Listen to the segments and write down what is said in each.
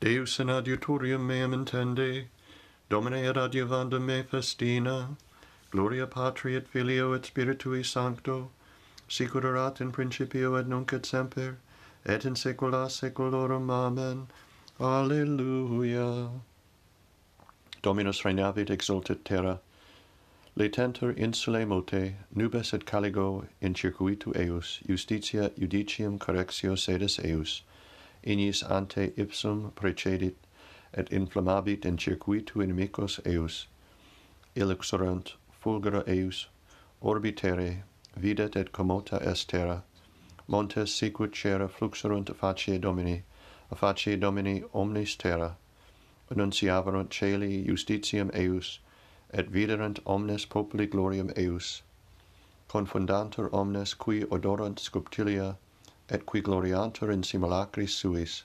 Deus in adiutorium meam intende, Domine ad adiuvandum me festina, Gloria Patri et Filio et Spiritui Sancto, sicur erat in principio et nunc et semper, et in saecula saeculorum. Amen. Alleluia. Dominus regnavit exultet terra, Laetenter insulae multae, nubes et caligo in circuitu eus, justitia judicium correctio sedes eus, ignis ante ipsum precedit, et inflammabit in circuitu inimicos eus, elixorant fulgura eus, orbitere, videt et commota est terra, montes sicut cera fluxerunt facie Domini, facie Domini omnis terra, annunciaverunt celi justitiam eius, et viderant omnes populi gloriam eius, confundantur omnes qui odorant sculptilia et qui gloriantur in simulacris suis,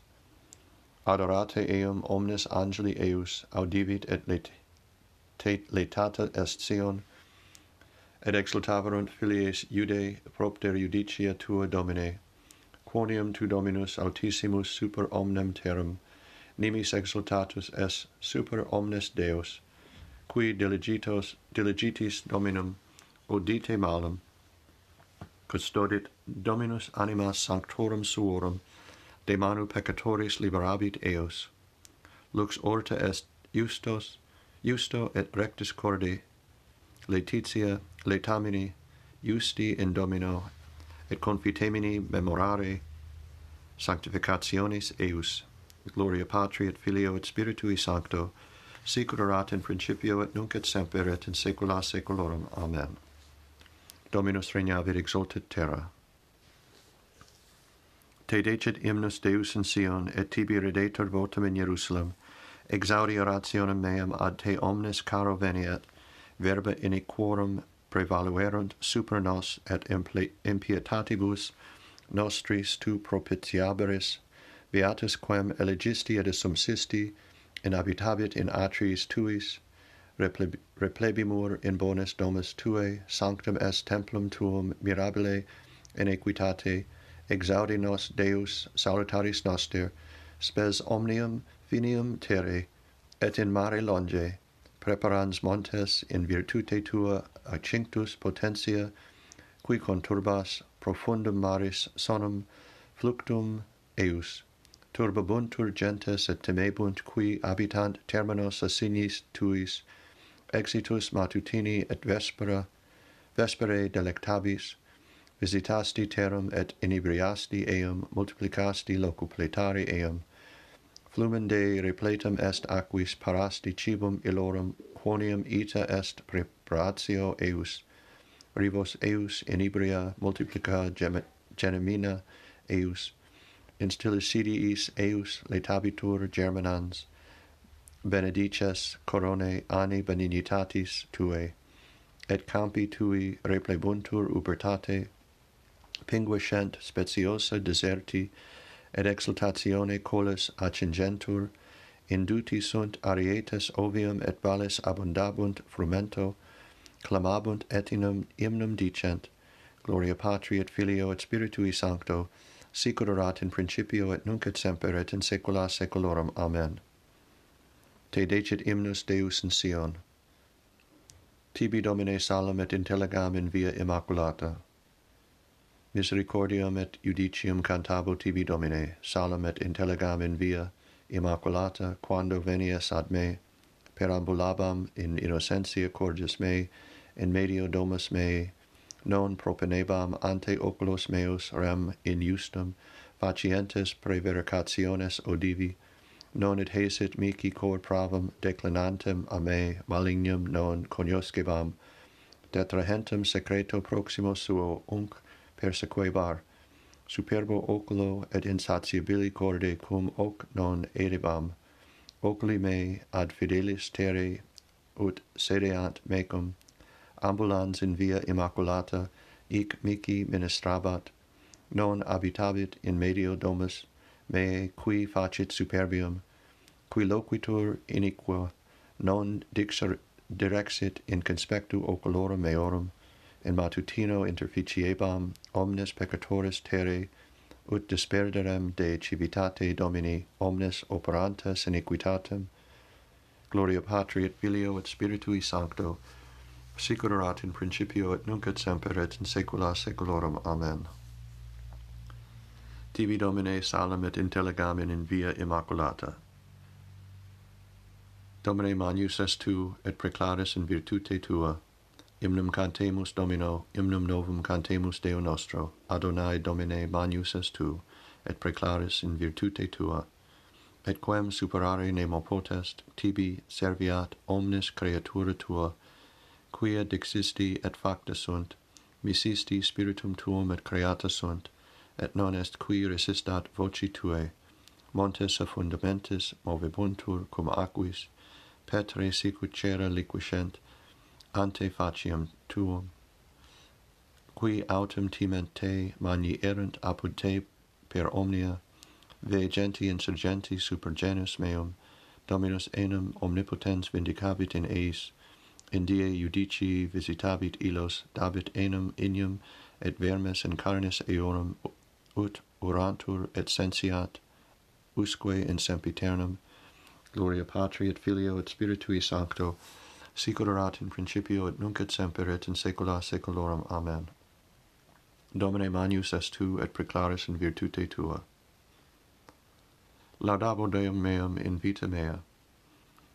adorate eum omnes angeli eius audivit et let te letata est Sion, et exultaverunt filies Iudae propter judicia tua Domine, quonium tu Dominus altissimus super omnem terram, nimis exultatus es super omnes Deus, qui diligitos, diligitis Dominum, odite malum, custodit Dominus animas sanctorum suorum, de manu peccatoris liberabit eos. Lux orta est justos, justo et rectus cordi, letitia, letamini, justi in domino, et confitemini memorare sanctificationis eus. Gloria Patri et Filio et Spiritui Sancto, sic erat in principio et nunc et semper et in saecula saeculorum. Amen. Dominus regnavit exultet terra. Te decet hymnus Deus in Sion, et tibi redetur votum in Jerusalem. Exaudi orationem meam ad te omnes caro veniet, verba inequorum prevaluerunt super nos et impietatibus nostris tu propitiaberis, beatus quem elegisti et assumsisti, in habitabit in atris tuis, replebimur in bonis domus tuae, sanctum est templum tuum mirabile in equitate, exaudi nos Deus salutaris noster, spes omnium finium terre, et in mare longe, preparans montes in virtute tua accinctus potentia, qui conturbas profundum maris sonum fluctum eus. Turbabuntur gentes et temebunt qui habitant terminos assignis tuis, exitus matutini et vespera, vespere delectabis, visitasti terram et inebriasti eum, multiplicasti locupletari eum, flumen de repletum est aquis parasti cibum illorum, quonium ita est preparatio eus, rivos eus inebria multiplica genemina eus, instillicidiis eus letabitur germanans, benedices corone ani benignitatis tuae, et campi tui replebuntur ubertate pinguescent speciosa deserti, et exultatione colis accingentur, induti sunt arietes ovium et vales abundabunt frumento, clamabunt etinum hymnum dicent, Gloria Patri et Filio et Spiritui Sancto, sicur erat in principio et nunc et semper et in saecula saeculorum. Amen. Te decit hymnus Deus in Sion. Tibi Domine salem et intelligam in via immaculata misericordiam et judicium cantabo tibi Domine, salam et intelligam in via, immaculata, quando venies ad me, perambulabam in innocentia cordis mei, in medio domus mei, non propenebam ante oculos meus rem injustum, facientes prevaricationes odivi, non et hesit mihi cor pravam declinantem a me malignum non cognoscebam, detrahentem secreto proximo suo unc, persequebar superbo oculo et insatiabili corde cum hoc non eribam. Oculi me ad fidelis terre ut sedeant mecum. Ambulans in via immaculata ic mihi ministrabat. Non habitabit in medio domus me qui facit superbium. Qui loquitur iniqua non dixer direxit in conspectu oculorum meorum in matutino interficiebam omnes peccatoris terre, ut disperderem de civitate Domini omnes operantes iniquitatem, gloria Patri et Filio et Spiritui Sancto, sicurat in principio et nunc et semper et in saecula saeculorum. Amen. Tibi Domine salem et intelligamen in via immaculata. Domine manius est tu, et preclaris in virtute tua, Imnum cantemus Domino, imnum novum cantemus Deo nostro, Adonai Domine manius est tu, et preclaris in virtute tua, et quem superare nemo potest, tibi serviat omnes creatura tua, quia dixisti et facta sunt, misisti spiritum tuum et creata sunt, et non est qui resistat voci tuae, montes a fundamentis movebuntur cum aquis, petre sicut cera liquiscent, ante faciam tuum qui autem timente mani erant apud te per omnia ve genti insurgenti super genus meum dominus enim omnipotens vindicavit in eis in die judici visitabit illos dabit enim inium et vermes in carnis eorum ut orantur et sensiat usque in sempiternum gloria patri et filio et spiritui sancto sicurat in principio et nunc et semper et in saecula saeculorum. Amen. Domine Magnus est tu et preclaris in virtute tua. Laudabo Deum meum in vita mea.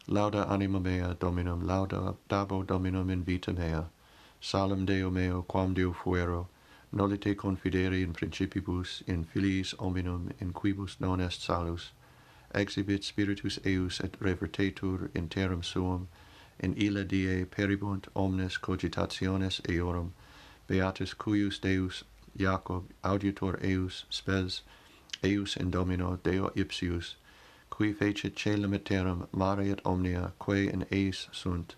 Lauda anima mea Dominum, lauda dabo Dominum in vita mea. Salem Deo meo quam Deo fuero, nolite confideri in principibus, in filiis hominum, in quibus non est salus, exhibit spiritus eius et revertetur in terram suum, in ille die peribunt omnes cogitationes eorum, beatus cuius Deus, Jacob, auditor eius, spes, eius in domino Deo ipsius, qui fecit caelum et terram mare et omnia, quae in eis sunt,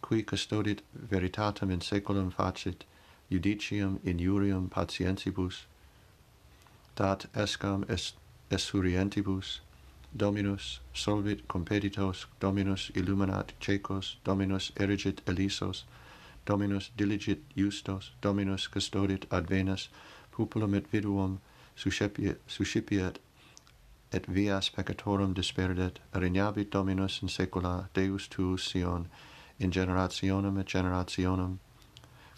qui custodit veritatem in saeculum facit, judicium in iurium patientibus, dat escam est, esurientibus, Dominus solvit competitos, Dominus illuminat cecos, Dominus erigit elisos, Dominus diligit justos, Dominus custodit ad venas, populum et viduum suscipiet, suscipiet et vias peccatorum disperdet, regnabit Dominus in saecula Deus tuus Sion, in generationem et generationem.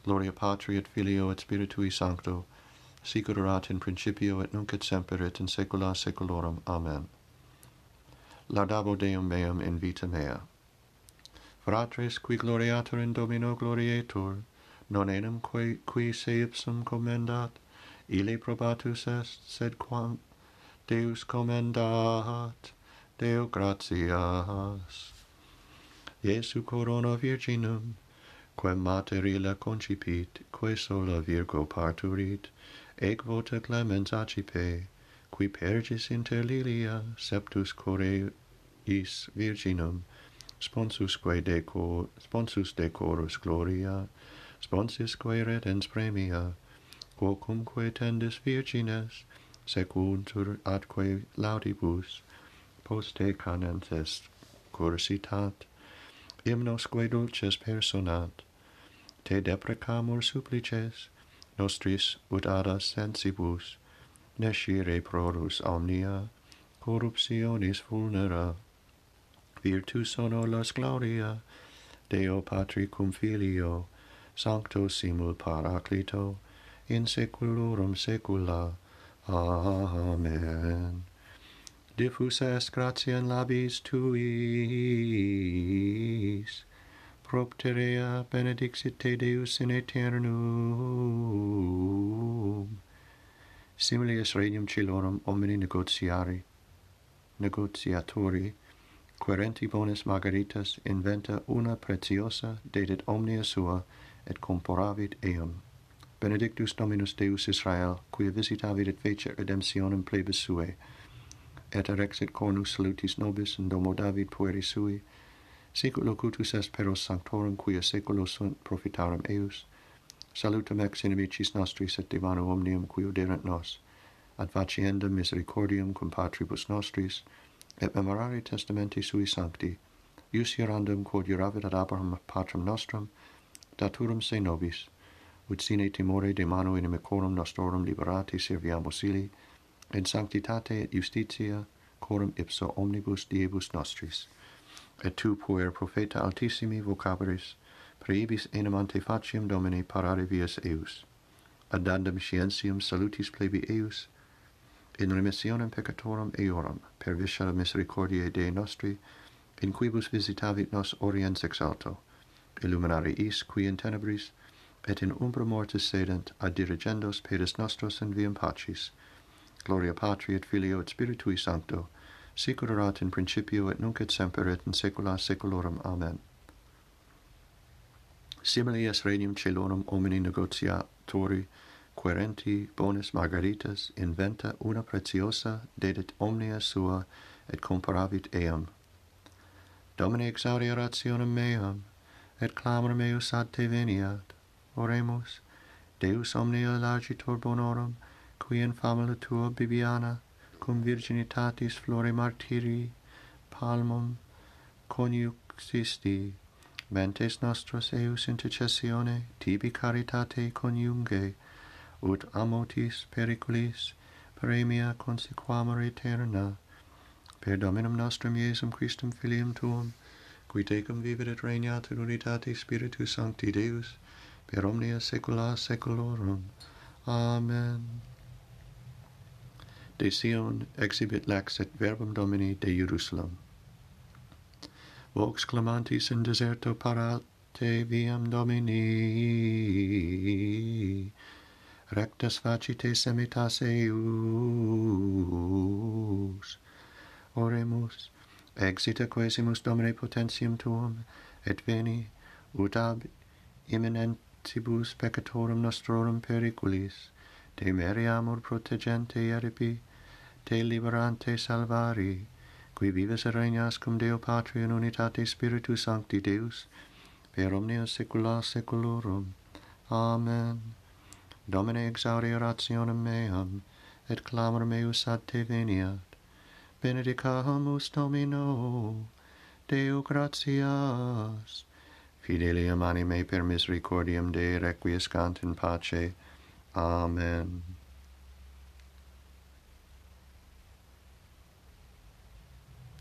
Gloria Patri et Filio et Spiritui Sancto, sic erat in principio et nunc et semper et in saecula saeculorum. Amen laudabo Deum meum in vita mea. Fratres, qui gloriatur in Domino glorietur, non enim qui, qui se ipsum commendat, ili probatus est, sed quam Deus commendat, Deo gratias. Jesu corona virginum, quem materila concipit, quae sola virgo parturit, ec vota clemens acipe, qui pergis inter lilia septus coreis virginum sponsusque deco sponsus decorus gloria sponsisque redens premia quocumque tendis virgines secuntur atque laudibus poste canent est cursitat hymnosque dulces personat te deprecamur supplices nostris ut ada sensibus nescire prorus omnia, corruptionis vulnera. Virtus sonolas gloria, Deo Patri cum Filio, Sancto simul Paraclito, in saeculorum saecula Amen. diffus est gratia in labis tuis, propterea benedixit te Deus in aeternum similius regnum celorum omni negotiari, negotiatori, querenti bonis margaritas inventa una preciosa dedit omnia sua et comporavit eum. Benedictus Dominus Deus Israel, qui visitavit et fecit redemptionem plebis suae, et erexit cornus salutis nobis in domo David pueri sui, sic locutus est peros sanctorum quia saeculo sunt profitarum eius, Salutum ex inimicis nostris et divano omnium qui oderant nos, ad faciendam misericordium cum patribus nostris, et memorare testamenti sui sancti, ius hierandum quod hieravit ad Abraham patrum nostrum, daturum se nobis, ut sine timore de mano inimicorum nostrorum liberati serviamus ili, in sanctitate et justitia coram ipso omnibus diebus nostris. Et tu puer profeta altissimi vocaberis, praebis enim ante faciem domine parare vias eus, Ad scientium salutis plebi eius, in remissionem peccatorum eorum, per viscera misericordiae Dei nostri, in quibus visitavit nos oriens exalto, illuminare is qui in tenebris, et in umbra mortis sedent, ad dirigendos pedis nostros in viam pacis, gloria Patri et Filio et Spiritui Sancto, sicur erat in principio et nunc et semper et in saecula saeculorum. Amen simile est regnum coelonum omni negotiatori querenti bonis margaritas inventa una preciosa dedit omnia sua et comparavit eam. Domine exaudi rationem meam et clamor meus ad te veniat. Oremus Deus omnia largitor bonorum qui in famula tua bibiana cum virginitatis flore martyri palmum coniuxisti mentes nostras eius intercessione tibi caritate coniunge, ut amotis periculis premia consequamur eterna, per Dominum nostrum Iesum Christum Filium Tuum, qui tecum vivit et regnat in unitate Spiritus Sancti Deus, per omnia saecula saeculorum. Amen. De Sion exhibit laxet verbum Domini de Jerusalem vox clamantis in deserto parate viam Domini, rectas facite semitas eius. Oremus, exita quesimus Domine potentium tuum, et veni, ut ab imminentibus peccatorum nostrorum periculis, te meriamur protegente eripi, te liberante salvari, qui vives et regnas cum Deo Patri in unitate Spiritus Sancti Deus, per omnia saecula saeculorum. Amen. Domine exaudi orationem meam, et clamor meus ad te veniat. Benedicamus Domino, Deo gratias. Fidelium anime per misericordiam Dei requiescant in pace. Amen.